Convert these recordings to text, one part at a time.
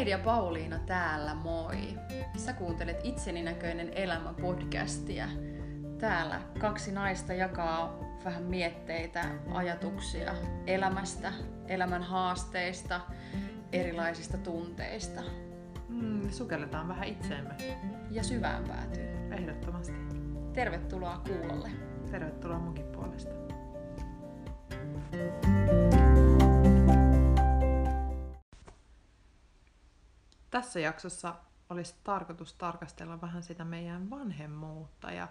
Heidi ja Pauliina täällä, moi! Sä kuuntelet Itseni näköinen elämä podcastia. Täällä kaksi naista jakaa vähän mietteitä, ajatuksia elämästä, elämän haasteista, erilaisista tunteista. Mm, sukelletaan vähän itseemme. Ja syvään päätyy. Ehdottomasti. Tervetuloa kuulolle. Tervetuloa munkin puolesta. Tässä jaksossa olisi tarkoitus tarkastella vähän sitä meidän vanhemmuutta ja,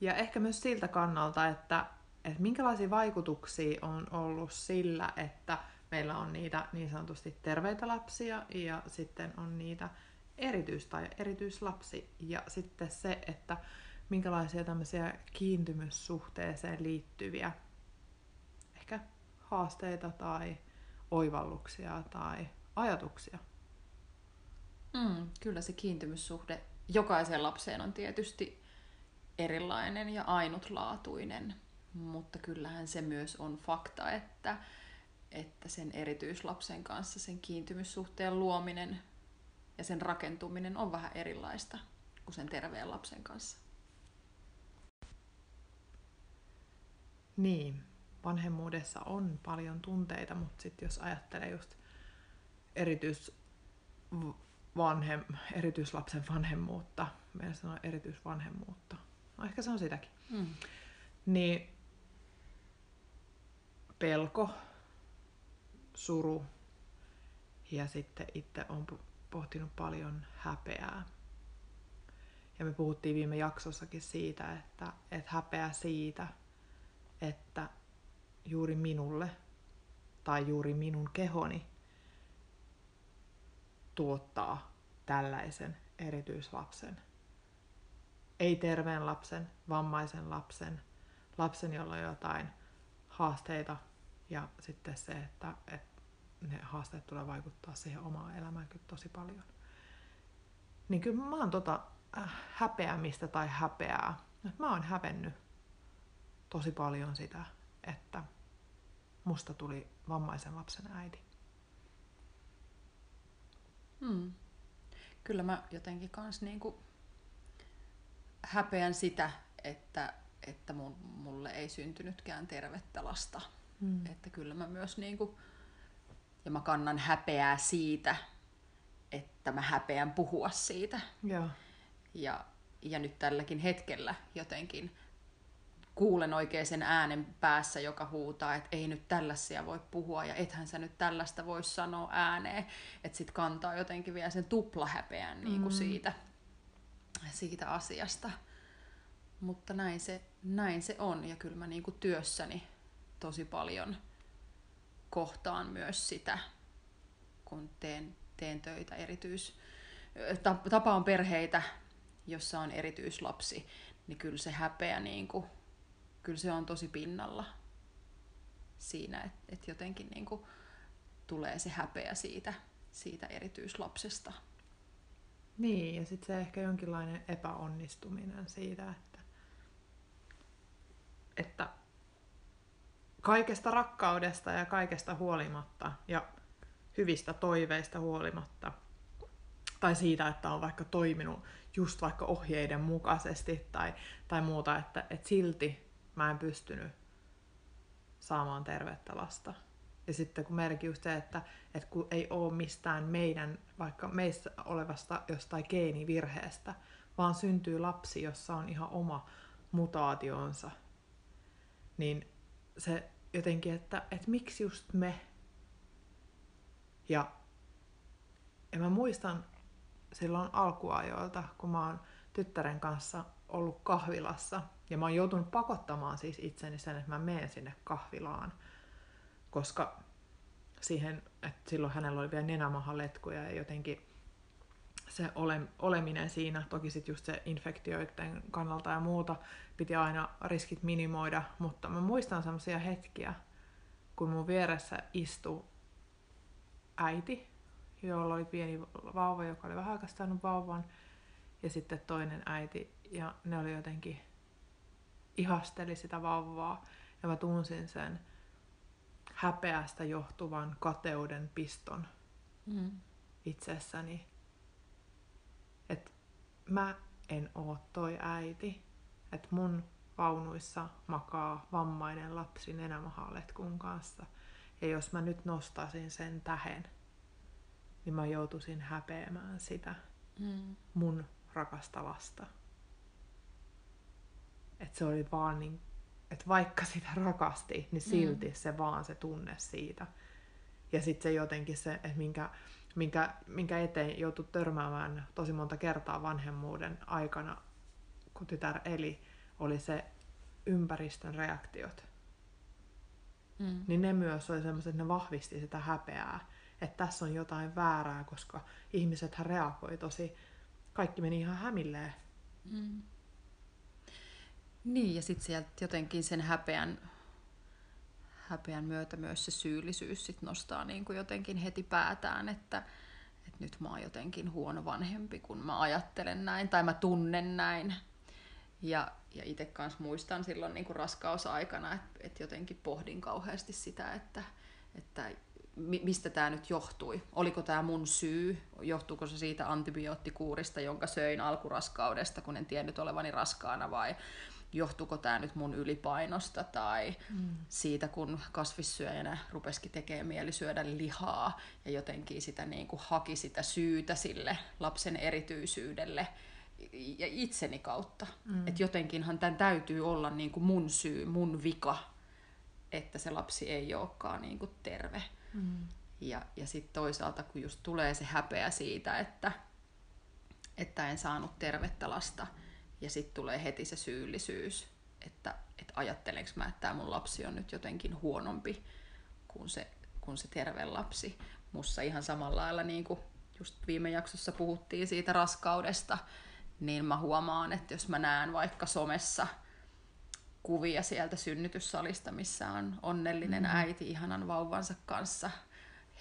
ja ehkä myös siltä kannalta, että, että minkälaisia vaikutuksia on ollut sillä, että meillä on niitä niin sanotusti terveitä lapsia ja sitten on niitä erityis- tai erityislapsi. Ja sitten se, että minkälaisia tämmöisiä kiintymyssuhteeseen liittyviä ehkä haasteita tai oivalluksia tai ajatuksia Mm, kyllä se kiintymyssuhde jokaiseen lapseen on tietysti erilainen ja ainutlaatuinen, mutta kyllähän se myös on fakta, että, että sen erityislapsen kanssa sen kiintymyssuhteen luominen ja sen rakentuminen on vähän erilaista kuin sen terveen lapsen kanssa. Niin, vanhemmuudessa on paljon tunteita, mutta sitten jos ajattelee just erityis vanhem, erityislapsen vanhemmuutta, meidän sanoo erityisvanhemmuutta, no ehkä se on sitäkin, mm. niin pelko, suru ja sitten itse on pohtinut paljon häpeää. Ja me puhuttiin viime jaksossakin siitä, että, että häpeä siitä, että juuri minulle tai juuri minun kehoni tuottaa tällaisen erityislapsen. Ei terveen lapsen, vammaisen lapsen, lapsen, jolla on jotain haasteita ja sitten se, että, että ne haasteet tulee vaikuttaa siihen omaan elämään kyllä tosi paljon. Niin kyllä mä oon tota äh, häpeämistä tai häpeää. Mä oon hävennyt tosi paljon sitä, että musta tuli vammaisen lapsen äiti. Kyllä mä jotenkin kans niinku häpeän sitä, että, että mun, mulle ei syntynytkään tervettä lasta. Hmm. Että kyllä mä myös niinku, ja mä kannan häpeää siitä, että mä häpeän puhua siitä. Ja, Ja, ja nyt tälläkin hetkellä jotenkin kuulen oikein sen äänen päässä, joka huutaa, että ei nyt tällaisia voi puhua ja ethän sä nyt tällaista voi sanoa ääneen. Että sit kantaa jotenkin vielä sen tuplahäpeän mm. niin kuin siitä, siitä asiasta. Mutta näin se, näin se on ja kyllä mä niin kuin työssäni tosi paljon kohtaan myös sitä, kun teen, teen töitä erityis... Tapa on perheitä, jossa on erityislapsi, niin kyllä se häpeä niin kuin kyllä se on tosi pinnalla siinä, että et jotenkin niin kuin tulee se häpeä siitä, siitä erityislapsesta. Niin, ja sitten se ehkä jonkinlainen epäonnistuminen siitä, että, että kaikesta rakkaudesta ja kaikesta huolimatta ja hyvistä toiveista huolimatta, tai siitä, että on vaikka toiminut just vaikka ohjeiden mukaisesti tai, tai muuta, että, että silti mä en pystynyt saamaan tervettä lasta. Ja sitten kun meilläkin just se, että, että kun ei ole mistään meidän, vaikka meissä olevasta jostain geenivirheestä, vaan syntyy lapsi, jossa on ihan oma mutaationsa, niin se jotenkin, että, että miksi just me? Ja, ja mä muistan silloin alkuajoilta, kun mä oon tyttären kanssa ollut kahvilassa. Ja mä oon joutunut pakottamaan siis itseni sen, että mä menen sinne kahvilaan. Koska siihen, että silloin hänellä oli vielä nenämahaletkuja ja jotenkin se ole, oleminen siinä, toki sitten just se infektioiden kannalta ja muuta, piti aina riskit minimoida, mutta mä muistan semmoisia hetkiä, kun mun vieressä istui äiti, jolla oli pieni vauva, joka oli vähän aikaa vauvan, ja sitten toinen äiti, ja ne oli jotenkin, ihasteli sitä vauvaa, ja mä tunsin sen häpeästä johtuvan kateuden piston. Mm. itsessäni, että mä en oo toi äiti, että mun vaunuissa makaa vammainen lapsi nenämahaletkun kanssa. Ja jos mä nyt nostaisin sen tähen, niin mä joutuisin häpeämään sitä Mm. mun rakasta lasta. Että se oli vaan niin, että vaikka sitä rakasti, niin silti mm. se vaan se tunne siitä. Ja sitten se jotenkin se, että minkä, minkä, minkä eteen joutui törmäämään tosi monta kertaa vanhemmuuden aikana, kun tytär eli, oli se ympäristön reaktiot. Mm. Niin ne myös oli semmoiset, että ne vahvisti sitä häpeää, että tässä on jotain väärää, koska ihmisethän reagoi tosi, kaikki meni ihan hämilleen. Mm. Niin, ja sitten sieltä jotenkin sen häpeän, häpeän myötä myös se syyllisyys sit nostaa niin kuin jotenkin heti päätään, että, että nyt mä oon jotenkin huono vanhempi, kun mä ajattelen näin tai mä tunnen näin. Ja, ja itse kanssa muistan silloin niin kuin raskausaikana, että, että jotenkin pohdin kauheasti sitä, että, että mistä tämä nyt johtui. Oliko tämä mun syy? Johtuuko se siitä antibioottikuurista, jonka söin alkuraskaudesta, kun en tiennyt olevani raskaana, vai johtuuko tämä nyt mun ylipainosta tai mm. siitä, kun kasvissyöjänä rupesikin tekemään mieli syödä lihaa ja jotenkin sitä niin kuin haki sitä syytä sille lapsen erityisyydelle ja itseni kautta. Mm. Että jotenkinhan tämän täytyy olla niin kuin mun syy, mun vika, että se lapsi ei olekaan niin kuin terve. Mm. Ja, ja sitten toisaalta, kun just tulee se häpeä siitä, että, että en saanut tervettä lasta, ja sitten tulee heti se syyllisyys, että, että ajattelenko mä, että tämä mun lapsi on nyt jotenkin huonompi kuin se, kuin se terve lapsi. Mussa ihan samalla lailla, niin kuin just viime jaksossa puhuttiin siitä raskaudesta, niin mä huomaan, että jos mä näen vaikka somessa kuvia sieltä synnytyssalista, missä on onnellinen mm. äiti ihanan vauvansa kanssa,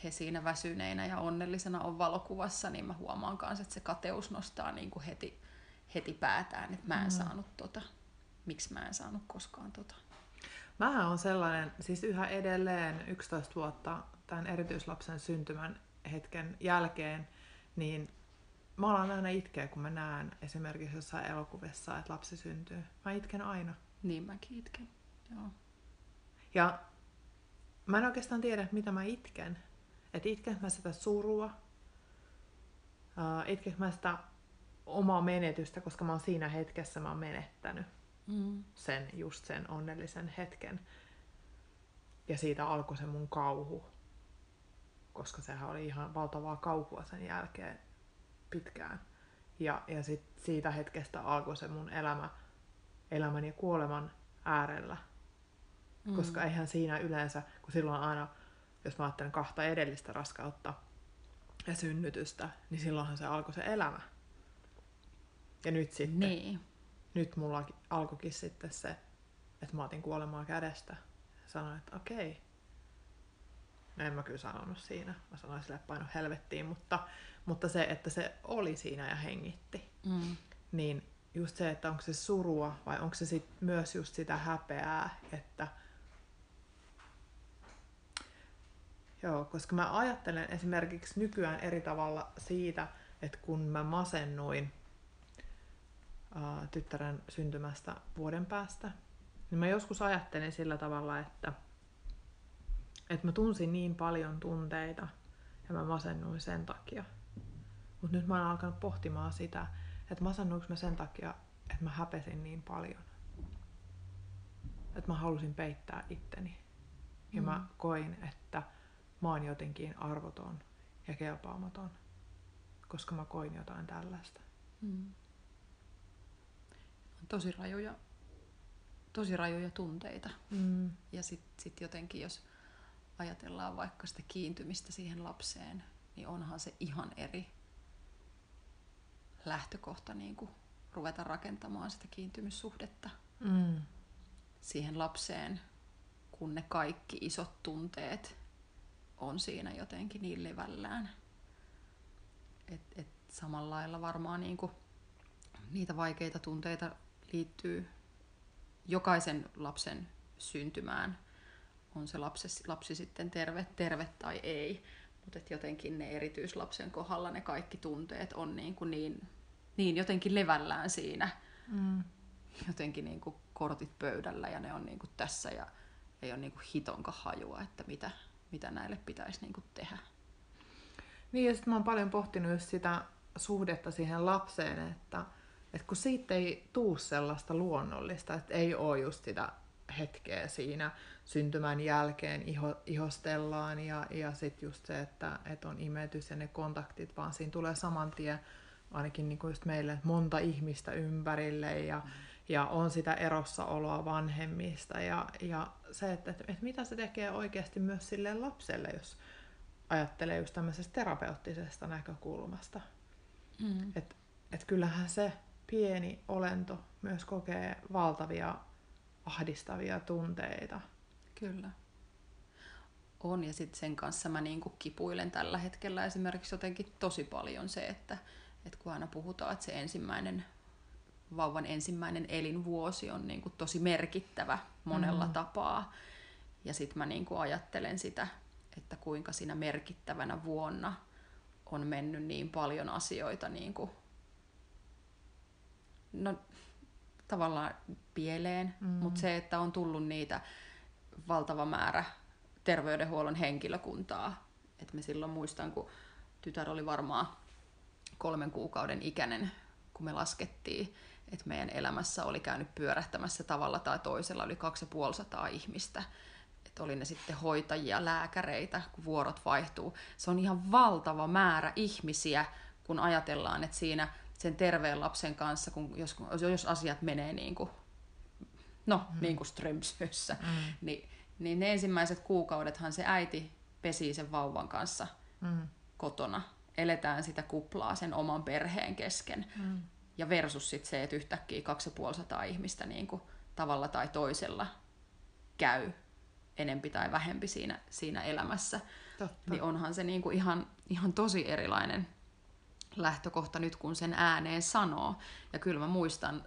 he siinä väsyneinä ja onnellisena on valokuvassa, niin mä huomaan kanssa, että se kateus nostaa niin kuin heti, heti päätään, että mä en mm. saanut tota. Miksi mä en saanut koskaan tota? Mähän on sellainen, siis yhä edelleen 11 vuotta tämän erityislapsen syntymän hetken jälkeen, niin mä alan aina itkeä, kun mä näen esimerkiksi jossain elokuvissa, että lapsi syntyy. Mä itken aina. Niin mäkin itken, joo. Ja mä en oikeastaan tiedä, mitä mä itken. Että itken mä sitä surua, uh, itken mä sitä omaa menetystä, koska mä oon siinä hetkessä mä oon menettänyt Mm. sen, just sen onnellisen hetken. Ja siitä alkoi se mun kauhu, koska sehän oli ihan valtavaa kauhua sen jälkeen pitkään. Ja, ja sit siitä hetkestä alkoi se mun elämä, elämän ja kuoleman äärellä. Mm. Koska eihän siinä yleensä, kun silloin aina, jos mä ajattelen kahta edellistä raskautta ja synnytystä, niin silloinhan se alkoi se elämä. Ja nyt sitten, Niin. nyt mulla alkoikin sitten se, että mä otin kuolemaa kädestä. Sanoin, että okei. No en mä kyllä sanonut siinä. Mä sanoin sille paino helvettiin, mutta, mutta se, että se oli siinä ja hengitti. Mm. Niin just se, että onko se surua vai onko se sit myös just sitä häpeää, että Joo, koska mä ajattelen esimerkiksi nykyään eri tavalla siitä, että kun mä masennuin ää, tyttären syntymästä vuoden päästä, niin mä joskus ajattelin sillä tavalla, että, että mä tunsin niin paljon tunteita ja mä masennuin sen takia. Mutta nyt mä oon alkanut pohtimaan sitä, että masennuinko mä sen takia, että mä häpesin niin paljon. Että mä halusin peittää itteni. Ja Mm. mä koin, että mä oon jotenkin arvoton ja kelpaamaton, koska mä koin jotain tällaista. Mm. Tosi rajuja, tosi rajuja tunteita. Mm. Ja sitten sit jotenkin, jos ajatellaan vaikka sitä kiintymistä siihen lapseen, niin onhan se ihan eri lähtökohta niin kuin ruveta rakentamaan sitä kiintymyssuhdetta Mm. siihen lapseen, kun ne kaikki isot tunteet on siinä jotenkin niin levällään. Et, et samalla lailla varmaan niin kuin niitä vaikeita tunteita liittyy jokaisen lapsen syntymään. On se lapsi, lapsi sitten terve, terve tai ei. Mutta jotenkin ne erityislapsen kohdalla ne kaikki tunteet on niin, kuin niin, niin jotenkin levällään siinä. Mm. Jotenkin niin kuin kortit pöydällä ja ne on niin kuin tässä ja ei ole niin kuin hitonka hajua, että mitä, mitä näille pitäisi niin kuin tehdä. Niin ja sitten mä oon paljon pohtinut just sitä suhdetta siihen lapseen, että, että kun siitä ei tuu sellaista luonnollista, että ei ole just sitä hetkeä siinä syntymän jälkeen iho, ihostellaan ja, ja sitten just se, että, että on imetys ja ne kontaktit, vaan siinä tulee saman tien ainakin niin kuin just meille monta ihmistä ympärille ja, mm. ja on sitä erossaoloa vanhemmista ja, ja se, että, että, että mitä se tekee oikeasti myös sille lapselle, jos ajattelee just tämmöisestä terapeuttisesta näkökulmasta. Mm. Että et kyllähän se pieni olento myös kokee valtavia ahdistavia tunteita. Kyllä. On, ja sitten sen kanssa mä niinku kipuilen tällä hetkellä esimerkiksi jotenkin tosi paljon se, että, että kun aina puhutaan, että se ensimmäinen vauvan ensimmäinen elinvuosi on niinku tosi merkittävä monella mm. tapaa. Ja sitten mä niinku ajattelen sitä, että kuinka siinä merkittävänä vuonna on mennyt niin paljon asioita niinku, no tavallaan pieleen, mm. mutta se, että on tullut niitä valtava määrä terveydenhuollon henkilökuntaa. Et me silloin muistan, kun tytär oli varmaan kolmen kuukauden ikäinen, kun me laskettiin, että meidän elämässä oli käynyt pyörähtämässä tavalla tai toisella yli 2500 ihmistä. Että oli ne sitten hoitajia, lääkäreitä, kun vuorot vaihtuu. Se on ihan valtava määrä ihmisiä, kun ajatellaan, että siinä sen terveen lapsen kanssa, kun jos, jos asiat menee niin kuin, no, mm. niin kuin Strömsössä, mm. niin, niin ne ensimmäiset kuukaudethan se äiti pesii sen vauvan kanssa mm. kotona. Eletään sitä kuplaa sen oman perheen kesken. Mm. Ja versus sit se, että yhtäkkiä 2500 ihmistä niin kuin tavalla tai toisella käy enempi tai vähempi siinä, siinä elämässä. Totta. Niin onhan se niin kuin ihan, ihan tosi erilainen lähtökohta nyt, kun sen ääneen sanoo. Ja kyllä mä muistan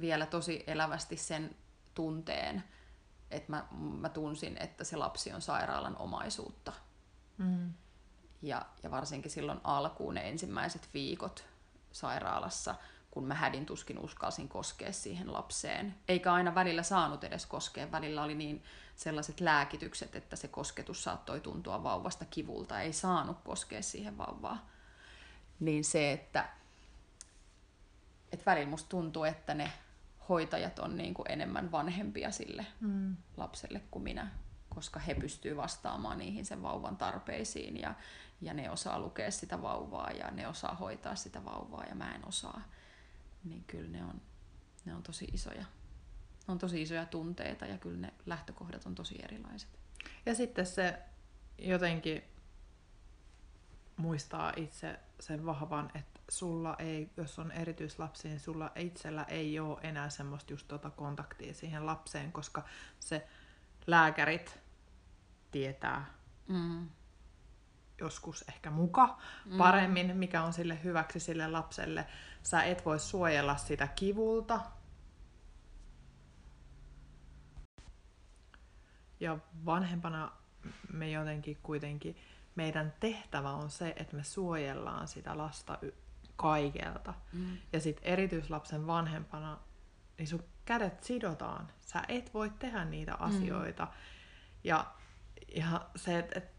vielä tosi elävästi sen tunteen, että mä, mä tunsin, että se lapsi on sairaalan omaisuutta. Mm. Ja, ja varsinkin silloin alkuun ne ensimmäiset viikot sairaalassa, kun mä hädin tuskin uskalsin koskea siihen lapseen. Eikä aina välillä saanut edes koskea. Välillä oli niin sellaiset lääkitykset, että se kosketus saattoi tuntua vauvasta kivulta. Ei saanut koskea siihen vauvaan niin se, että, että välillä musta tuntuu, että ne hoitajat on niin kuin enemmän vanhempia sille mm. lapselle kuin minä, koska he pystyvät vastaamaan niihin sen vauvan tarpeisiin ja, ja ne osaa lukea sitä vauvaa ja ne osaa hoitaa sitä vauvaa ja mä en osaa. Niin kyllä ne on, ne on tosi isoja. Ne on tosi isoja tunteita ja kyllä ne lähtökohdat on tosi erilaiset. Ja sitten se jotenkin muistaa itse sen vahvan, että sulla ei, jos on erityislapsi, niin sulla itsellä ei ole enää semmoista just tuota kontaktia siihen lapseen, koska se lääkärit tietää mm. joskus ehkä muka mm. paremmin, mikä on sille hyväksi sille lapselle. Sä et voi suojella sitä kivulta. Ja vanhempana me jotenkin kuitenkin meidän tehtävä on se, että me suojellaan sitä lasta kaikelta. Mm. Ja sitten erityislapsen vanhempana, niin sun kädet sidotaan. Sä et voi tehdä niitä mm. asioita. Mm. Ja, ja se, että et,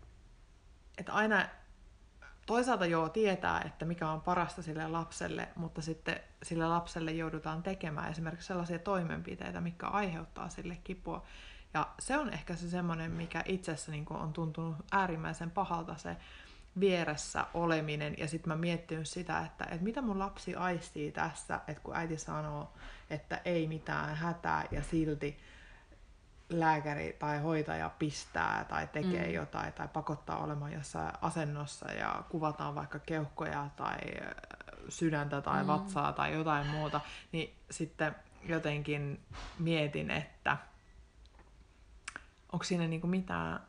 et aina toisaalta joo tietää, että mikä on parasta sille lapselle, mutta sitten sille lapselle joudutaan tekemään esimerkiksi sellaisia toimenpiteitä, mikä aiheuttaa sille kipua. Ja se on ehkä se semmoinen, mikä itsessä niin on tuntunut äärimmäisen pahalta se vieressä oleminen. Ja sitten mä miettinyt sitä, että, että mitä mun lapsi aistii tässä, että kun äiti sanoo, että ei mitään hätää ja silti lääkäri tai hoitaja pistää tai tekee mm. jotain tai pakottaa olemaan jossain asennossa ja kuvataan vaikka keuhkoja tai sydäntä tai mm. vatsaa tai jotain muuta, niin sitten jotenkin mietin, että onko siinä niinku mitään...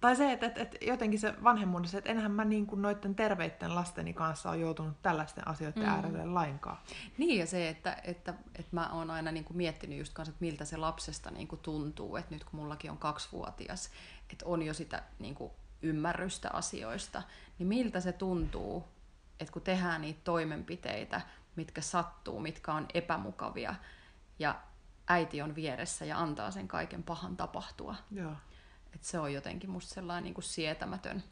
Tai se, että, että, että jotenkin se vanhemmuudessa, että enhän mä niin kuin noiden terveiden lasteni kanssa ole joutunut tällaisten asioiden mm. äärelle lainkaan. Niin ja se, että, että, että mä oon aina niin kuin miettinyt just kanssa, että miltä se lapsesta niin kuin tuntuu, että nyt kun mullakin on kaksivuotias, että on jo sitä niin kuin ymmärrystä asioista, niin miltä se tuntuu, että kun tehdään niitä toimenpiteitä, mitkä sattuu, mitkä on epämukavia, ja äiti on vieressä ja antaa sen kaiken pahan tapahtua. Joo. Et se on jotenkin musta sellainen niin kuin sietämätön,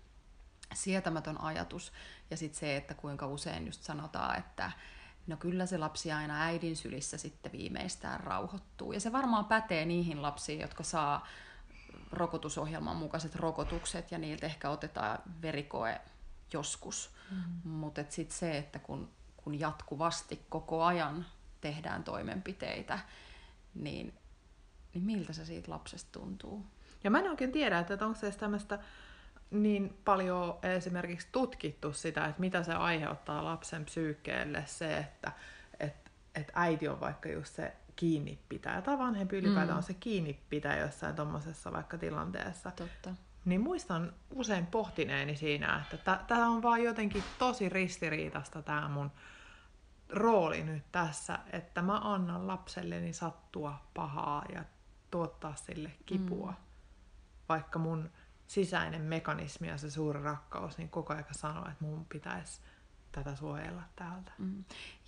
sietämätön ajatus. Ja sitten se, että kuinka usein just sanotaan, että no kyllä se lapsi aina äidin sylissä sitten viimeistään rauhoittuu. Ja se varmaan pätee niihin lapsiin, jotka saa rokotusohjelman mukaiset rokotukset ja niiltä ehkä otetaan verikoe joskus. Mm. Mutta sitten se, että kun, kun jatkuvasti koko ajan tehdään toimenpiteitä, niin, niin miltä se siitä lapsesta tuntuu? Ja mä en oikein tiedä, että onko se tämmöistä niin paljon esimerkiksi tutkittu sitä, että mitä se aiheuttaa lapsen psyykkeelle se, että et, et äiti on vaikka just se kiinnipitäjä tai vanhempi ylipäätään mm. on se kiinnipitäjä jossain tuommoisessa vaikka tilanteessa. Totta. Niin muistan usein pohtineeni siinä, että tämä on vaan jotenkin tosi ristiriitasta tämä mun rooli nyt tässä, että mä annan lapselleni sattua pahaa ja tuottaa sille kipua. Mm. Vaikka mun sisäinen mekanismi ja se suuri rakkaus niin koko ajan sanoo, että mun pitäisi tätä suojella täältä. Mm.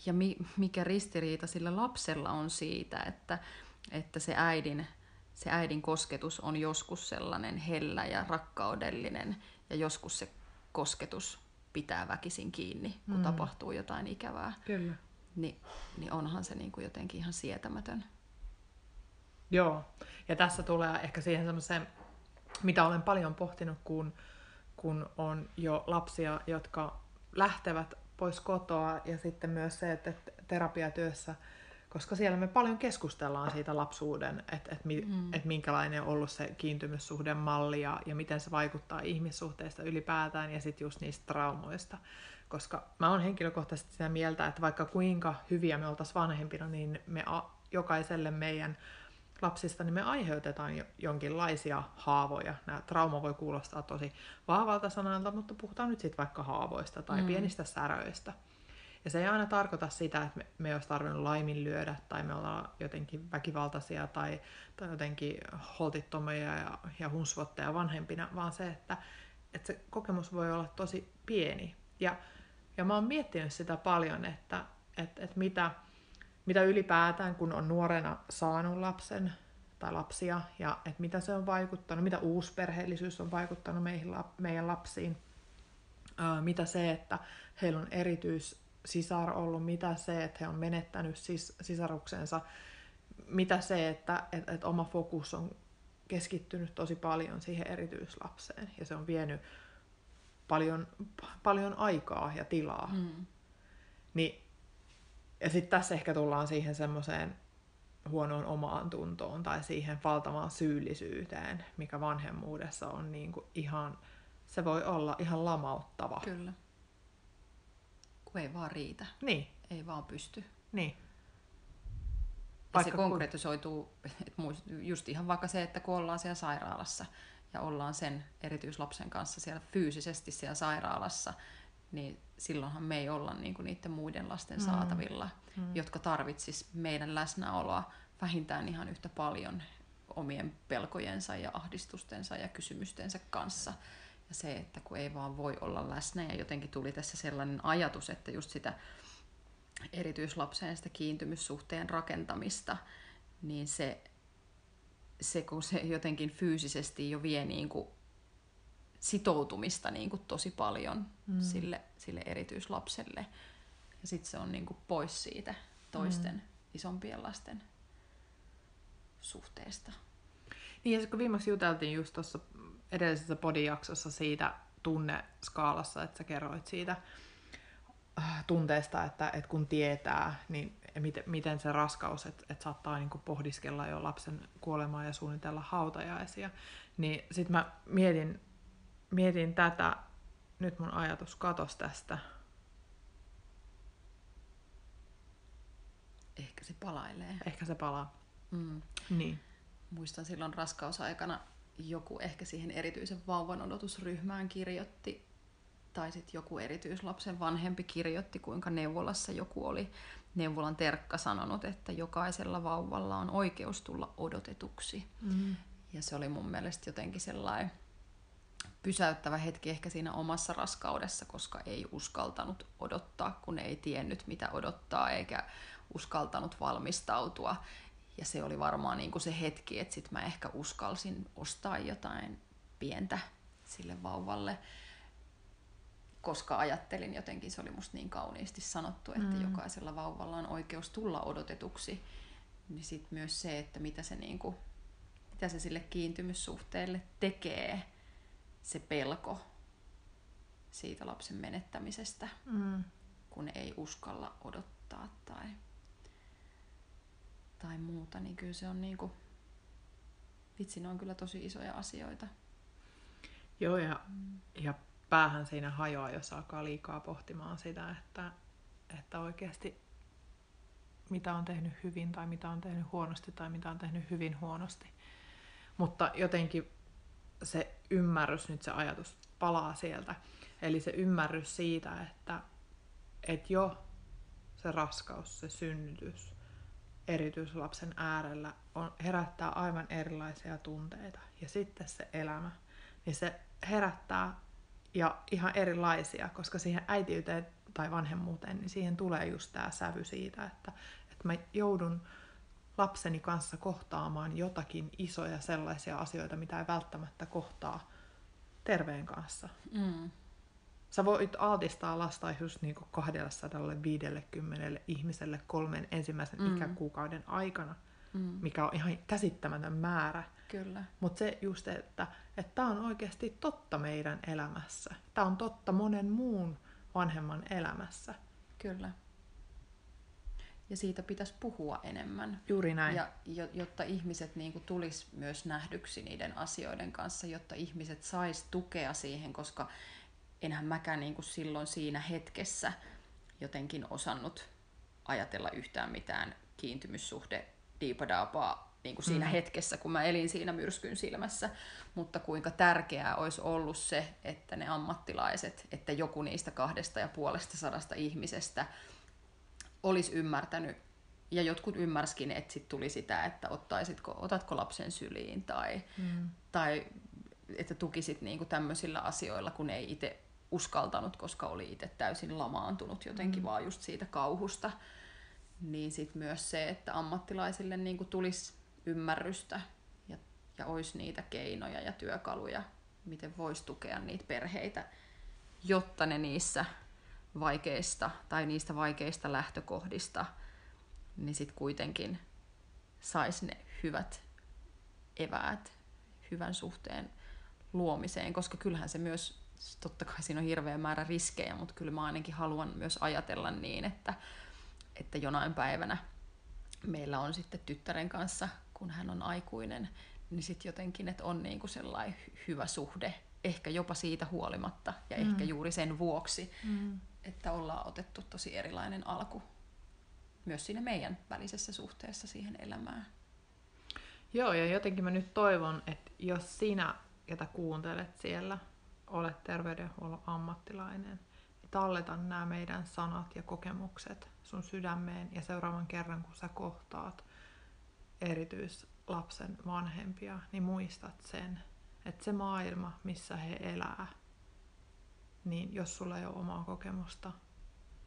Ja mi- mikä ristiriita sillä lapsella on siitä, että, että se, äidin, se äidin kosketus on joskus sellainen hellä ja rakkaudellinen, ja joskus se kosketus pitää väkisin kiinni, kun mm. tapahtuu jotain ikävää. Kyllä. Ni, niin onhan se niin kuin jotenkin ihan sietämätön. Joo, ja tässä tulee ehkä siihen semmoiseen, mitä olen paljon pohtinut, kun, kun on jo lapsia, jotka lähtevät pois kotoa, ja sitten myös se, että terapiatyössä – koska siellä me paljon keskustellaan siitä lapsuuden, että et, mm. et minkälainen on ollut se kiintymyssuhdemalli ja, ja miten se vaikuttaa ihmissuhteista ylipäätään ja sitten just niistä traumoista. Koska mä oon henkilökohtaisesti sitä mieltä, että vaikka kuinka hyviä me oltaisiin vanhempina, niin me a, jokaiselle meidän lapsista, niin me aiheutetaan jo, jonkinlaisia haavoja. Nämä trauma voi kuulostaa tosi vahvalta sanalta, mutta puhutaan nyt sitten vaikka haavoista tai mm. pienistä säröistä. Ja se ei aina tarkoita sitä, että me, me olisi tarvinnut laiminlyödä tai me ollaan jotenkin väkivaltaisia tai, tai jotenkin holtittomia ja, ja hunsvotteja vanhempina, vaan se, että, että se kokemus voi olla tosi pieni. Ja, ja mä oon miettinyt sitä paljon, että, että, että mitä, mitä ylipäätään, kun on nuorena saanut lapsen tai lapsia, ja että mitä se on vaikuttanut, mitä uusperheellisyys on vaikuttanut meihin, meidän lapsiin, mitä se, että heillä on erityis sisar ollut, mitä se, että he on menettänyt sis, sisaruksensa, mitä se, että et, et oma fokus on keskittynyt tosi paljon siihen erityislapseen ja se on vienyt paljon, paljon aikaa ja tilaa. Mm. Niin, ja sitten tässä ehkä tullaan siihen semmoiseen huonoon omaan tuntoon tai siihen valtavaan syyllisyyteen, mikä vanhemmuudessa on niin kuin ihan, se voi olla ihan lamauttava. Kyllä kun ei vaan riitä. Niin. Ei vaan pysty. Niin. Ja se konkretisoituu, että just ihan vaikka se, että kun ollaan siellä sairaalassa ja ollaan sen erityislapsen kanssa siellä fyysisesti siellä sairaalassa, niin silloinhan me ei olla niinku niiden muiden lasten mm. saatavilla, mm. jotka tarvitsis meidän läsnäoloa vähintään ihan yhtä paljon omien pelkojensa ja ahdistustensa ja kysymystensä kanssa. Ja se, että kun ei vaan voi olla läsnä ja jotenkin tuli tässä sellainen ajatus, että just sitä erityislapseen sitä kiintymyssuhteen rakentamista, niin se, se kun se jotenkin fyysisesti jo vie niin kuin sitoutumista niin kuin tosi paljon mm. sille, sille erityislapselle. Ja sitten se on niin kuin pois siitä toisten mm. isompien lasten suhteesta. Niin ja kun viimeksi juteltiin just tuossa edellisessä podijaksossa siitä tunneskaalassa, että sä kerroit siitä äh, tunteesta, että, että kun tietää, niin miten, miten se raskaus, että, että saattaa niin kuin pohdiskella jo lapsen kuolemaa ja suunnitella hautajaisia. Niin sitten mä mietin, mietin tätä, nyt mun ajatus katos tästä. Ehkä se palailee. Ehkä se palaa. Mm. Niin. Muistan silloin raskausaikana joku ehkä siihen erityisen vauvan odotusryhmään kirjoitti, tai sitten joku erityislapsen vanhempi kirjoitti, kuinka neuvolassa joku oli neuvolan terkka sanonut, että jokaisella vauvalla on oikeus tulla odotetuksi. Mm. Ja se oli mun mielestä jotenkin sellainen pysäyttävä hetki ehkä siinä omassa raskaudessa, koska ei uskaltanut odottaa, kun ei tiennyt mitä odottaa eikä uskaltanut valmistautua. Ja se oli varmaan niin kuin se hetki, että sitten mä ehkä uskalsin ostaa jotain pientä sille vauvalle, koska ajattelin jotenkin, se oli musta niin kauniisti sanottu, että mm. jokaisella vauvalla on oikeus tulla odotetuksi. Niin sitten myös se, että mitä se, niin kuin, mitä se sille kiintymyssuhteelle tekee, se pelko siitä lapsen menettämisestä, mm. kun ei uskalla odottaa tai, tai muuta, niin kyllä se on niin kuin, vitsi, ne on kyllä tosi isoja asioita. Joo, ja, mm. ja päähän siinä hajoaa, jos alkaa liikaa pohtimaan sitä, että, että oikeasti mitä on tehnyt hyvin tai mitä on tehnyt huonosti tai mitä on tehnyt hyvin huonosti. Mutta jotenkin se ymmärrys, nyt se ajatus palaa sieltä. Eli se ymmärrys siitä, että, että jo se raskaus, se synnytys erityislapsen äärellä on, herättää aivan erilaisia tunteita. Ja sitten se elämä, niin se herättää ja ihan erilaisia, koska siihen äitiyteen tai vanhemmuuteen, niin siihen tulee just tämä sävy siitä, että, että mä joudun lapseni kanssa kohtaamaan jotakin isoja sellaisia asioita, mitä ei välttämättä kohtaa terveen kanssa. Mm. Sä voit altistaa lasta just niin 250 ihmiselle kolmen ensimmäisen mm. ikäkuukauden aikana, mm. mikä on ihan käsittämätön määrä. Kyllä. Mutta se just, että tämä on oikeasti totta meidän elämässä. Tämä on totta monen muun vanhemman elämässä. Kyllä ja siitä pitäisi puhua enemmän. Juuri näin. Ja jotta ihmiset niin kuin, tulis myös nähdyksi niiden asioiden kanssa, jotta ihmiset sais tukea siihen, koska enhän mäkään niin kuin silloin siinä hetkessä jotenkin osannut ajatella yhtään mitään kiintymyssuhde diipadaapaa niin kuin siinä mm. hetkessä, kun mä elin siinä myrskyn silmässä, mutta kuinka tärkeää olisi ollut se, että ne ammattilaiset, että joku niistä kahdesta ja puolesta sadasta ihmisestä olisi ymmärtänyt, ja jotkut ymmärskin, että sit tuli sitä, että ottaisitko, otatko lapsen syliin tai, mm. tai että tukisit niinku tämmöisillä asioilla, kun ei itse uskaltanut, koska oli itse täysin lamaantunut jotenkin mm. vaan just siitä kauhusta. Niin sitten myös se, että ammattilaisille niinku tulisi ymmärrystä ja, ja olisi niitä keinoja ja työkaluja, miten voisi tukea niitä perheitä, jotta ne niissä vaikeista tai niistä vaikeista lähtökohdista, niin sitten kuitenkin saisi ne hyvät eväät hyvän suhteen luomiseen, koska kyllähän se myös, totta kai siinä on hirveä määrä riskejä, mutta kyllä mä ainakin haluan myös ajatella niin, että, että jonain päivänä meillä on sitten tyttären kanssa, kun hän on aikuinen, niin sitten jotenkin, että on niinku sellainen hyvä suhde, ehkä jopa siitä huolimatta ja mm. ehkä juuri sen vuoksi, mm että ollaan otettu tosi erilainen alku myös siinä meidän välisessä suhteessa siihen elämään. Joo, ja jotenkin mä nyt toivon, että jos sinä, jota kuuntelet siellä, olet terveydenhuollon ammattilainen, niin talleta nämä meidän sanat ja kokemukset sun sydämeen ja seuraavan kerran, kun sä kohtaat erityislapsen vanhempia, niin muistat sen, että se maailma, missä he elää, niin jos sulla ei ole omaa kokemusta,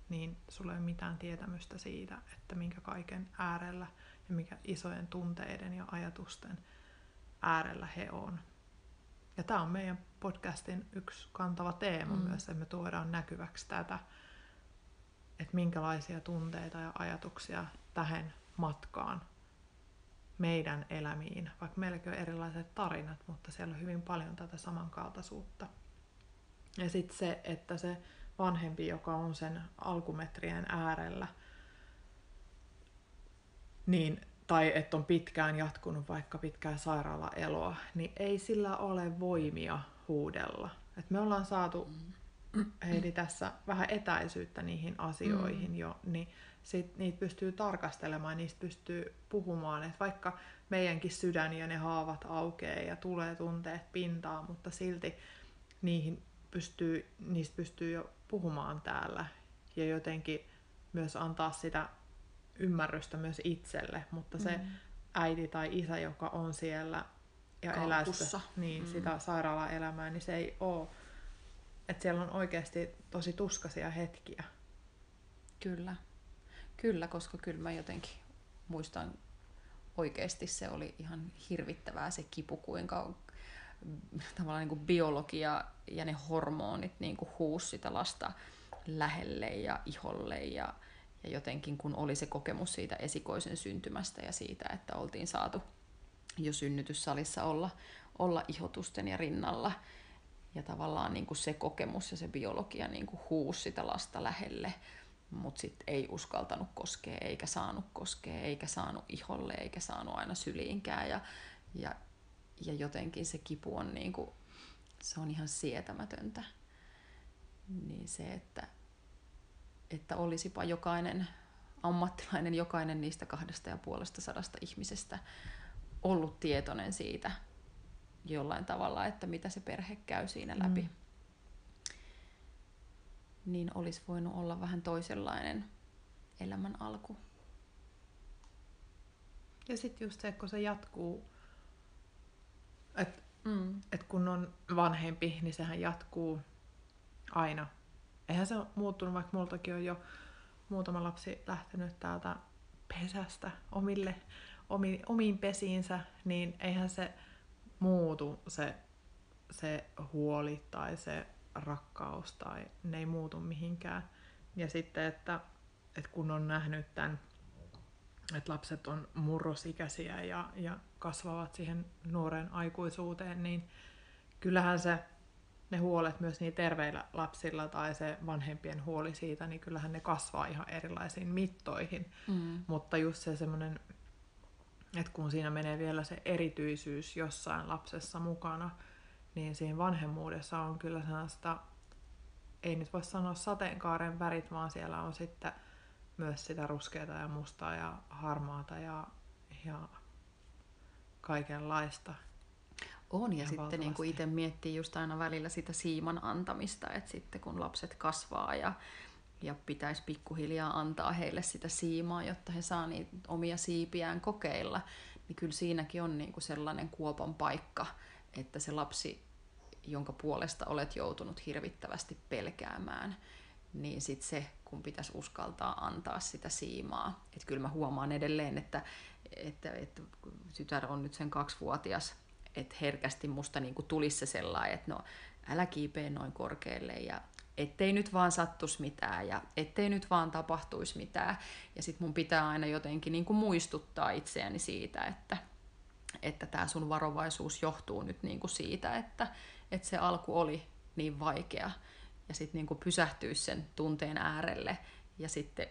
niin sulla ei ole mitään tietämystä siitä, että minkä kaiken äärellä ja mikä isojen tunteiden ja ajatusten äärellä he on. Ja tämä on meidän podcastin yksi kantava teema mm. myös, että me tuodaan näkyväksi tätä, että minkälaisia tunteita ja ajatuksia tähän matkaan meidän elämiin, vaikka meilläkin on erilaiset tarinat, mutta siellä on hyvin paljon tätä samankaltaisuutta. Ja sitten se, että se vanhempi, joka on sen alkumetrien äärellä, niin, tai että on pitkään jatkunut vaikka pitkää sairaalaeloa, niin ei sillä ole voimia huudella. Et me ollaan saatu mm. Heidi tässä vähän etäisyyttä niihin asioihin mm. jo, niin sit niitä pystyy tarkastelemaan, niistä pystyy puhumaan, että vaikka meidänkin sydän ja ne haavat aukeaa ja tulee tunteet pintaan, mutta silti niihin pystyy, niistä pystyy jo puhumaan täällä ja jotenkin myös antaa sitä ymmärrystä myös itselle, mutta se mm. äiti tai isä, joka on siellä ja elää sitä, niin, Mm. sitä sairaalaelämää, niin se ei ole. Että siellä on oikeasti tosi tuskaisia hetkiä. Kyllä. Kyllä, koska kyllä mä jotenkin muistan oikeasti se oli ihan hirvittävää se kipu, kuinka tavallaan niin kuin biologia ja ne hormonit niin kuin huusi sitä lasta lähelle ja iholle ja, ja jotenkin kun oli se kokemus siitä esikoisen syntymästä ja siitä, että oltiin saatu jo synnytyssalissa olla, olla ihotusten ja rinnalla ja tavallaan niin kuin se kokemus ja se biologia niin kuin huusi sitä lasta lähelle, mutta sitten ei uskaltanut koskea, eikä saanut koskea, eikä saanut iholle, eikä saanut aina syliinkään. Ja, ja, ja jotenkin se kipu on, niin kuin, se on ihan sietämätöntä. Niin se, että, että olisipa jokainen ammattilainen, jokainen niistä kahdesta ja puolesta sadasta ihmisestä ollut tietoinen siitä jollain tavalla, että mitä se perhe käy siinä läpi. Mm niin olisi voinut olla vähän toisenlainen elämän alku. Ja sitten just se, kun se jatkuu, että Mm. et kun on vanhempi, niin sehän jatkuu aina. Eihän se ole muuttunut, vaikka multakin on jo muutama lapsi lähtenyt täältä pesästä omille, omi, omiin pesiinsä, niin eihän se muutu se, se huoli tai se rakkaus tai ne ei muutu mihinkään. Ja sitten, että, että kun on nähnyt tämän, että lapset on murrosikäisiä ja, ja kasvavat siihen nuoren aikuisuuteen, niin kyllähän se, ne huolet myös niin terveillä lapsilla tai se vanhempien huoli siitä, niin kyllähän ne kasvaa ihan erilaisiin mittoihin. Mm. Mutta just se semmoinen, että kun siinä menee vielä se erityisyys jossain lapsessa mukana, niin siinä vanhemmuudessa on kyllä sellaista, ei nyt voi sanoa sateenkaaren värit, vaan siellä on sitten myös sitä ruskeata ja mustaa ja harmaata ja, ja kaikenlaista. On, ja Ihan sitten niin kuin itse miettii just aina välillä sitä siiman antamista, että sitten kun lapset kasvaa ja, ja pitäisi pikkuhiljaa antaa heille sitä siimaa, jotta he saa niitä omia siipiään kokeilla, niin kyllä siinäkin on niin kuin sellainen kuopan paikka, että se lapsi, jonka puolesta olet joutunut hirvittävästi pelkäämään, niin sitten se, kun pitäisi uskaltaa antaa sitä siimaa. Että kyllä mä huomaan edelleen, että, että, että tytär on nyt sen kaksivuotias, että herkästi musta niinku tulisi se sellainen, että no älä kiipeä noin korkealle ja ettei nyt vaan sattus mitään ja ettei nyt vaan tapahtuisi mitään. Ja sitten mun pitää aina jotenkin niinku muistuttaa itseäni siitä, että että tämä sun varovaisuus johtuu nyt niinku siitä, että, että se alku oli niin vaikea. Ja sitten niinku pysähtyä sen tunteen äärelle ja sitten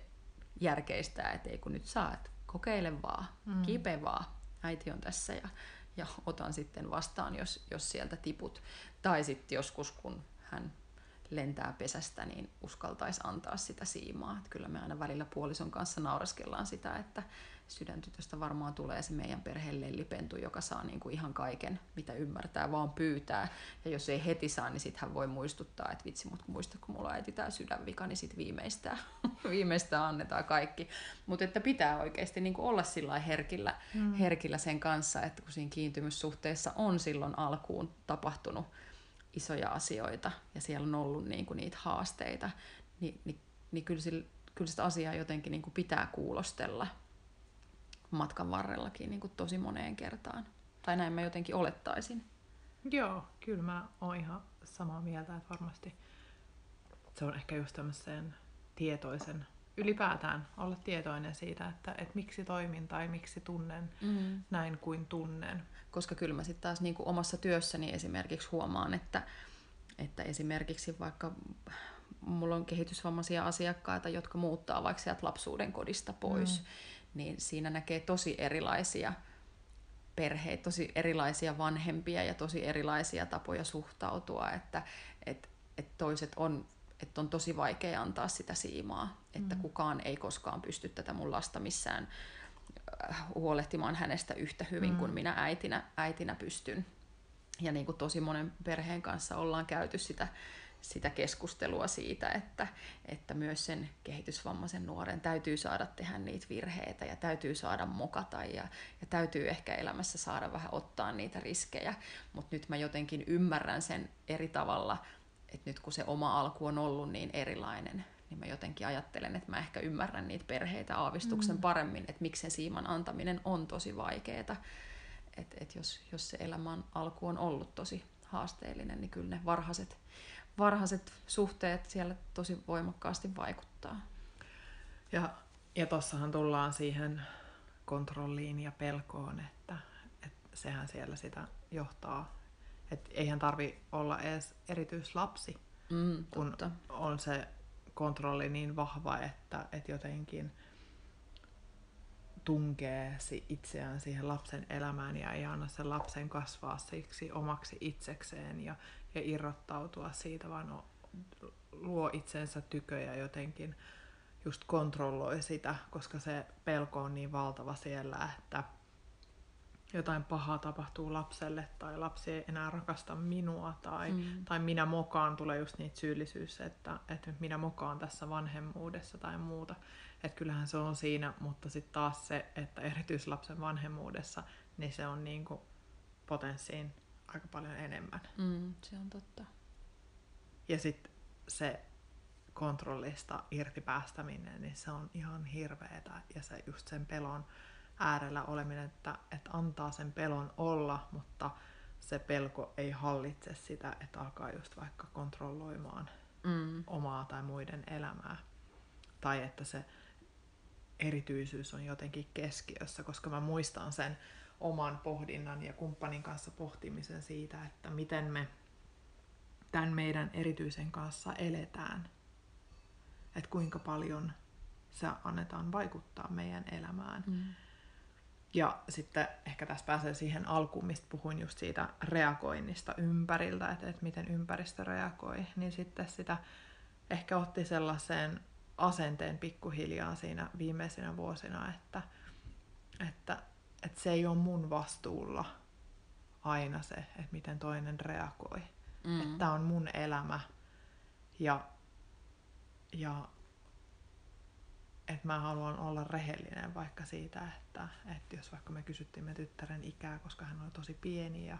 järkeistää, että ei kun nyt saat, kokeile vaan, mm. kipe vaan, äiti on tässä ja, ja otan sitten vastaan, jos, jos sieltä tiput. Tai sitten joskus, kun hän lentää pesästä, niin uskaltaisi antaa sitä siimaa. Et kyllä me aina välillä puolison kanssa naureskellaan sitä, että sydäntytöstä varmaan tulee se meidän perheen lellipentu, joka saa niinku ihan kaiken, mitä ymmärtää, vaan pyytää. Ja jos ei heti saa, niin sitten hän voi muistuttaa, että vitsi, mutta muista, kun mulla on äiti tämä sydänvika, niin sitten viimeistään, viimeistään annetaan kaikki. Mutta että pitää oikeasti niinku olla sillä herkillä, mm. herkillä sen kanssa, että kun siinä kiintymyssuhteessa on silloin alkuun tapahtunut isoja asioita ja siellä on ollut niinku niitä haasteita, niin, niin, niin kyllä, sillä, kyllä sitä asiaa jotenkin niinku pitää kuulostella matkan varrellakin niin kuin tosi moneen kertaan. Tai näin mä jotenkin olettaisin. Joo, kyllä mä oon ihan samaa mieltä, että varmasti se on ehkä just tämmöisen tietoisen, ylipäätään olla tietoinen siitä, että, että miksi toimin tai miksi tunnen Mm. näin kuin tunnen. Koska kyllä mä sitten taas niin kuin omassa työssäni esimerkiksi huomaan, että, että esimerkiksi vaikka mulla on kehitysvammaisia asiakkaita, jotka muuttaa vaikka sieltä lapsuuden kodista pois, mm. niin siinä näkee tosi erilaisia perheitä, tosi erilaisia vanhempia ja tosi erilaisia tapoja suhtautua, että et, et toiset on, että on tosi vaikea antaa sitä siimaa, että mm. kukaan ei koskaan pysty tätä mun lasta missään äh, huolehtimaan hänestä yhtä hyvin mm. kuin minä äitinä, äitinä pystyn. Ja niin kuin tosi monen perheen kanssa ollaan käyty sitä, sitä keskustelua siitä, että, että myös sen kehitysvammaisen nuoren täytyy saada tehdä niitä virheitä ja täytyy saada mokata ja, ja täytyy ehkä elämässä saada vähän ottaa niitä riskejä. Mutta nyt mä jotenkin ymmärrän sen eri tavalla, että nyt kun se oma alku on ollut niin erilainen, niin mä jotenkin ajattelen, että mä ehkä ymmärrän niitä perheitä aavistuksen mm. paremmin, että miksi sen siiman antaminen on tosi vaikeaa. Että et jos, jos se elämän alku on ollut tosi haasteellinen, niin kyllä ne varhaiset, varhaiset suhteet siellä tosi voimakkaasti vaikuttaa. Ja, ja tossahan tullaan siihen kontrolliin ja pelkoon, että, että sehän siellä sitä johtaa. Että eihän tarvi olla edes erityislapsi, mm, kun on se kontrolli niin vahva, että, että jotenkin tunkee itseään siihen lapsen elämään ja ei anna sen lapsen kasvaa siksi omaksi itsekseen ja, ja irrottautua siitä, vaan luo itsensä tyköjä jotenkin just kontrolloi sitä, koska se pelko on niin valtava siellä, että jotain pahaa tapahtuu lapselle tai lapsi ei enää rakasta minua tai, mm. tai minä mokaan tulee just niitä syyllisyys, että, että minä mokaan tässä vanhemmuudessa tai muuta. Että kyllähän se on siinä, mutta sitten taas se, että erityislapsen vanhemmuudessa, niin se on niinku potenssiin aika paljon enemmän. Mm, se on totta. Ja sitten se kontrollista irti päästäminen, niin se on ihan hirveetä. Ja se just sen pelon äärellä oleminen, että, että antaa sen pelon olla, mutta se pelko ei hallitse sitä, että alkaa just vaikka kontrolloimaan mm. omaa tai muiden elämää. Tai että se erityisyys on jotenkin keskiössä, koska mä muistan sen oman pohdinnan ja kumppanin kanssa pohtimisen siitä, että miten me tämän meidän erityisen kanssa eletään. Että kuinka paljon se annetaan vaikuttaa meidän elämään. Mm. Ja sitten ehkä tässä pääsee siihen alkuun, mistä puhuin just siitä reagoinnista ympäriltä, että, että miten ympäristö reagoi, niin sitten sitä ehkä otti sellaiseen asenteen pikkuhiljaa siinä viimeisinä vuosina, että, että, että se ei ole mun vastuulla aina se, että miten toinen reagoi. Mm. Että tämä on mun elämä ja, ja että mä haluan olla rehellinen vaikka siitä, että, että jos vaikka me kysyttiin me tyttären ikää, koska hän oli tosi pieni ja,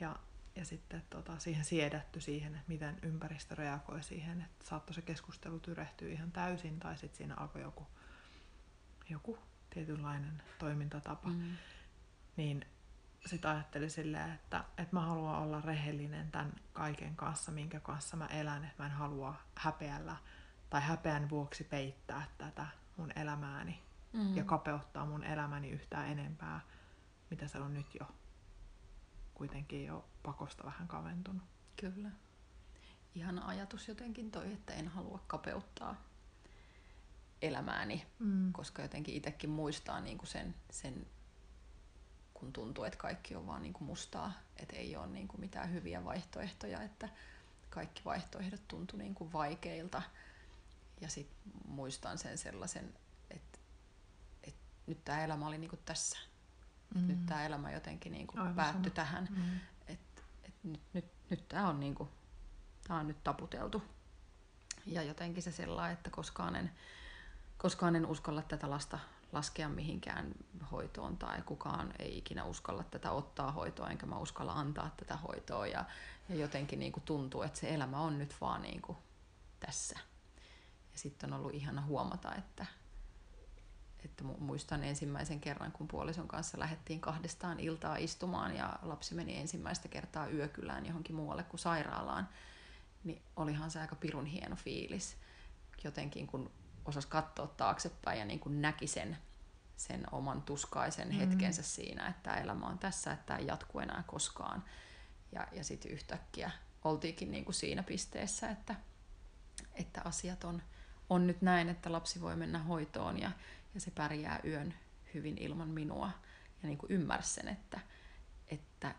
ja, ja sitten tota, siihen siedätty siihen, että miten ympäristö reagoi siihen, että saattoi se keskustelu tyrehtyä ihan täysin tai sitten siinä alkoi joku, joku tietynlainen toimintatapa, mm. niin sitten ajattelin silleen, että, että mä haluan olla rehellinen tämän kaiken kanssa, minkä kanssa mä elän, että mä en halua häpeällä tai häpeän vuoksi peittää tätä mun elämääni mm. ja kapeuttaa mun elämäni yhtään enempää, mitä se on nyt jo kuitenkin jo pakosta vähän kaventunut. Kyllä. Ihan ajatus jotenkin toi, että en halua kapeuttaa elämääni, mm. koska jotenkin itsekin muistaa niin kuin sen, sen, kun tuntuu, että kaikki on vaan niin kuin mustaa, että ei ole niin kuin mitään hyviä vaihtoehtoja, että kaikki vaihtoehdot tuntuu niin kuin vaikeilta ja sitten muistan sen sellaisen, että, että nyt tämä elämä oli niinku tässä. Mm. Nyt tämä elämä jotenkin niinku päättyi sama. tähän. Mm. Että et nyt, nyt, nyt tämä on, niinku, tää on nyt taputeltu. Ja jotenkin se sellainen, että koskaan en, koskaan en uskalla tätä lasta laskea mihinkään hoitoon tai kukaan ei ikinä uskalla tätä ottaa hoitoa, enkä mä uskalla antaa tätä hoitoa. Ja, ja jotenkin niin kuin tuntuu, että se elämä on nyt vaan niin kuin tässä. Ja sitten on ollut ihana huomata, että, että muistan ensimmäisen kerran, kun puolison kanssa lähdettiin kahdestaan iltaa istumaan ja lapsi meni ensimmäistä kertaa yökylään johonkin muualle kuin sairaalaan, niin olihan se aika pirun hieno fiilis. Jotenkin kun osasi katsoa taaksepäin ja niin kuin näki sen, sen oman tuskaisen mm. hetkensä siinä, että tämä elämä on tässä, että tämä ei jatku enää koskaan. Ja, ja sitten yhtäkkiä oltiinkin niin kuin siinä pisteessä, että, että asiat on, on nyt näin, että lapsi voi mennä hoitoon ja, ja se pärjää yön hyvin ilman minua. Ja niin kuin ymmärsi sen, että, että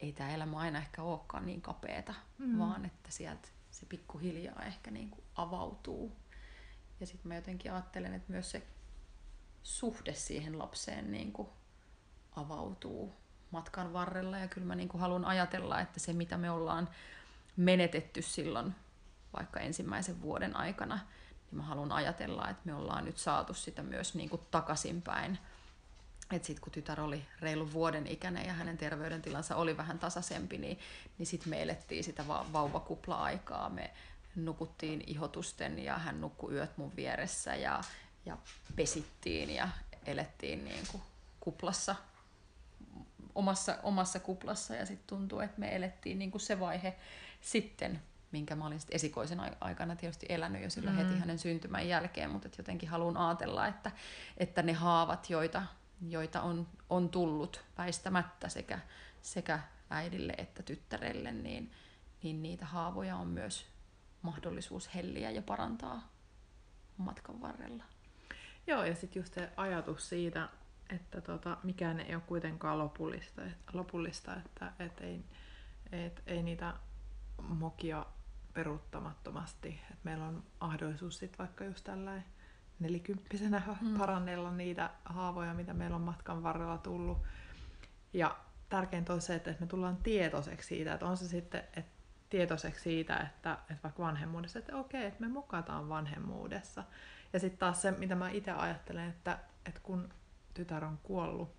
ei tämä elämä aina ehkä olekaan niin kapeeta, mm. vaan että sieltä se pikkuhiljaa ehkä niin kuin avautuu. Ja sitten mä jotenkin ajattelen, että myös se suhde siihen lapseen niin kuin avautuu matkan varrella. Ja kyllä mä niin kuin haluan ajatella, että se mitä me ollaan menetetty silloin vaikka ensimmäisen vuoden aikana, niin mä haluan ajatella, että me ollaan nyt saatu sitä myös niin kuin takaisinpäin. Että sitten kun tytär oli reilu vuoden ikäinen ja hänen terveydentilansa oli vähän tasaisempi, niin, niin sitten me elettiin sitä va- vauvakupla-aikaa. Me nukuttiin ihotusten ja hän nukkui yöt mun vieressä ja, ja pesittiin ja elettiin niin kuin kuplassa, omassa, omassa kuplassa ja sitten tuntuu, että me elettiin niin kuin se vaihe sitten, minkä mä olin esikoisen aikana tietysti elänyt jo silloin mm. heti hänen syntymän jälkeen, mutta jotenkin haluan ajatella, että, että ne haavat, joita, joita on, on tullut väistämättä sekä, sekä äidille että tyttärelle, niin, niin niitä haavoja on myös mahdollisuus helliä ja parantaa matkan varrella. Joo, ja sitten just se ajatus siitä, että tota, mikään ei ole kuitenkaan lopullista, lopullista että et ei, et, ei niitä mokia peruuttamattomasti. Et meillä on mahdollisuus sitten vaikka just tällainen nelikymppisenä mm. parannella niitä haavoja, mitä meillä on matkan varrella tullut. Ja tärkeintä on se, että me tullaan tietoiseksi siitä, että on se sitten että tietoiseksi siitä, että, että vaikka vanhemmuudessa, että okei, että me mukataan vanhemmuudessa. Ja sitten taas se, mitä mä itse ajattelen, että, että kun tytär on kuollut,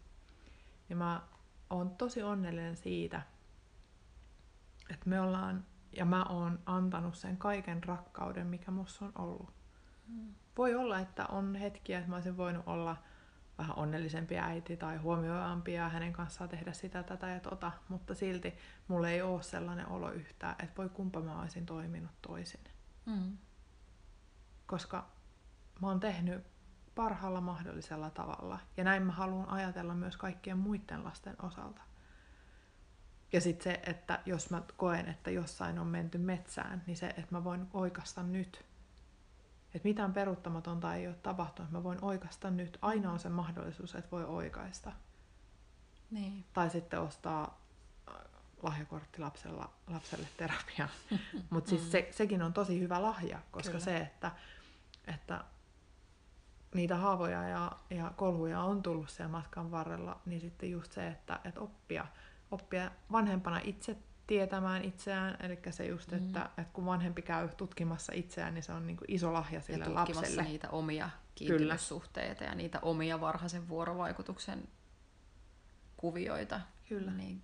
niin mä oon tosi onnellinen siitä, että me ollaan, ja mä oon antanut sen kaiken rakkauden, mikä musta on ollut. Mm. Voi olla, että on hetkiä, että mä olisin voinut olla vähän onnellisempi äiti tai huomioivampi ja hänen kanssaan tehdä sitä, tätä ja tota, mutta silti mulla ei ole sellainen olo yhtään, että voi kumpa mä olisin toiminut toisin. Mm. Koska mä oon tehnyt parhaalla mahdollisella tavalla. Ja näin mä haluan ajatella myös kaikkien muiden lasten osalta. Ja sitten se, että jos mä koen, että jossain on menty metsään, niin se, että mä voin oikasta nyt. Että mitään peruuttamatonta ei ole tapahtunut, mä voin oikasta nyt. Aina on se mahdollisuus, että voi oikaista. Niin. Tai sitten ostaa äh, lahjakortti lapsella, lapselle terapiaan. Mutta siis se, sekin on tosi hyvä lahja, koska Kyllä. se, että, että niitä haavoja ja, ja kolhuja on tullut siellä matkan varrella, niin sitten just se, että, että oppia, oppia vanhempana itse tietämään itseään, eli se just, mm. että, että kun vanhempi käy tutkimassa itseään, niin se on niin kuin iso lahja sille ja lapselle. niitä omia kiintymyssuhteita ja niitä omia varhaisen vuorovaikutuksen kuvioita. Kyllä. Niin...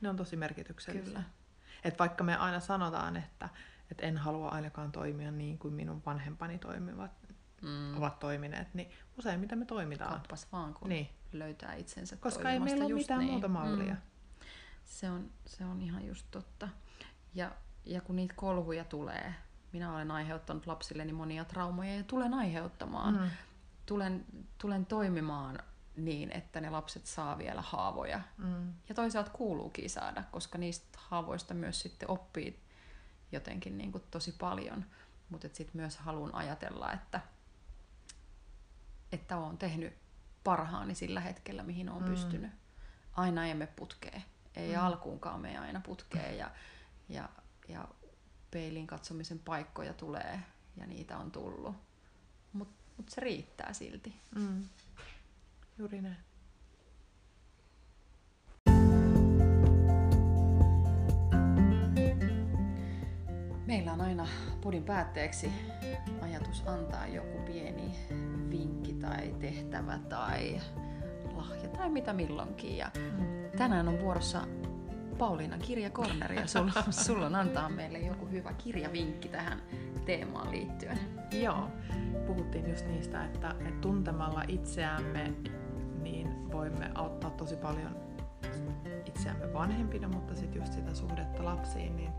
Ne on tosi merkityksellisiä. Kyllä. Et vaikka me aina sanotaan, että, että en halua ainakaan toimia niin kuin minun vanhempani toimivat, mm. ovat toimineet, niin useimmiten me toimitaan. Kappas vaan, kun niin. löytää itsensä Koska ei meillä ole mitään niin. muuta mallia. Mm. Se, on, se on ihan just totta. Ja, ja kun niitä kolhuja tulee, minä olen aiheuttanut lapsilleni monia traumoja ja tulen aiheuttamaan. Mm. Tulen, tulen toimimaan niin, että ne lapset saa vielä haavoja. Mm. Ja toisaalta kuuluukin saada, koska niistä haavoista myös sitten oppii jotenkin niin kuin tosi paljon. Mutta sitten myös haluan ajatella, että että olen tehnyt parhaani sillä hetkellä, mihin olen mm. pystynyt. Aina emme putkee. Ei mm. alkuunkaan me aina putkee ja, ja, ja peilin katsomisen paikkoja tulee ja niitä on tullut. Mutta mut se riittää silti. Mm. Juuri näin. Meillä on aina podin päätteeksi ajatus antaa joku pieni vinkki tai tehtävä tai lahja tai mitä milloinkin. Ja tänään on vuorossa Pauliina Kirjakorneri ja sulla, sulla on antaa meille joku hyvä kirjavinkki tähän teemaan liittyen. Joo, puhuttiin just niistä, että, että tuntemalla itseämme niin voimme auttaa tosi paljon itseämme vanhempina, mutta sitten just sitä suhdetta lapsiin, niin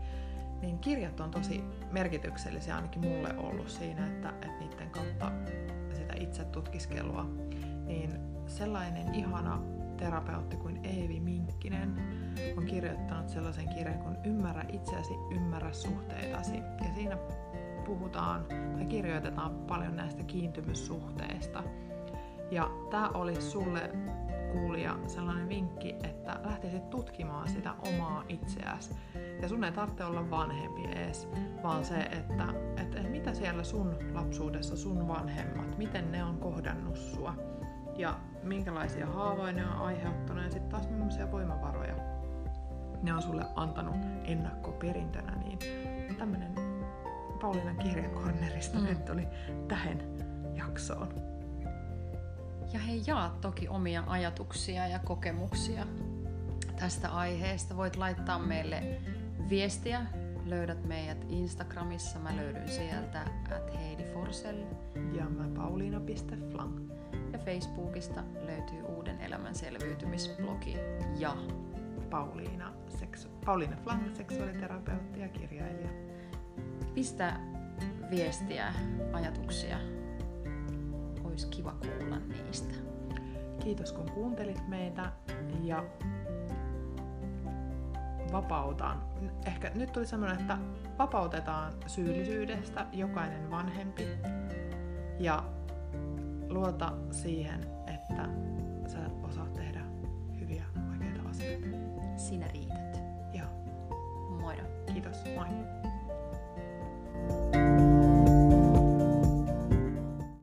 niin kirjat on tosi merkityksellisiä ainakin mulle ollut siinä, että, että niiden kautta sitä itse tutkiskelua, niin sellainen ihana terapeutti kuin Eevi Minkkinen on kirjoittanut sellaisen kirjan kuin Ymmärrä itseäsi, ymmärrä suhteitasi. Ja siinä puhutaan tai kirjoitetaan paljon näistä kiintymyssuhteista. Ja tämä oli sulle kuulija sellainen vinkki, että lähtisit tutkimaan sitä omaa itseäsi. Ja sun ei tarvitse olla vanhempi ees, vaan se, että, että, että mitä siellä sun lapsuudessa sun vanhemmat, miten ne on kohdannut sua ja minkälaisia haavoja ne on aiheuttanut ja sitten taas millaisia voimavaroja ne on sulle antanut ennakko perintönä, niin tämmönen Pauliinan kirjakornerista mm. nyt oli tähän jaksoon. Ja hei, jaa toki omia ajatuksia ja kokemuksia tästä aiheesta. Voit laittaa meille viestiä. Löydät meidät Instagramissa. Mä löydyn sieltä at Heidi Forsell. Ja mä pauliina.flang. Ja Facebookista löytyy Uuden elämän selviytymisblogi ja Pauliina, seksu- Pauliina Flang, seksuaaliterapeutti ja kirjailija. Pistä viestiä, ajatuksia. Olisi kiva kuulla niistä. Kiitos kun kuuntelit meitä ja vapautan. Ehkä nyt tuli semmoinen, että vapautetaan syyllisyydestä jokainen vanhempi ja luota siihen, että sä osaat tehdä hyviä oikeita asioita. Sinä riität. Joo, Moido. kiitos. Moi.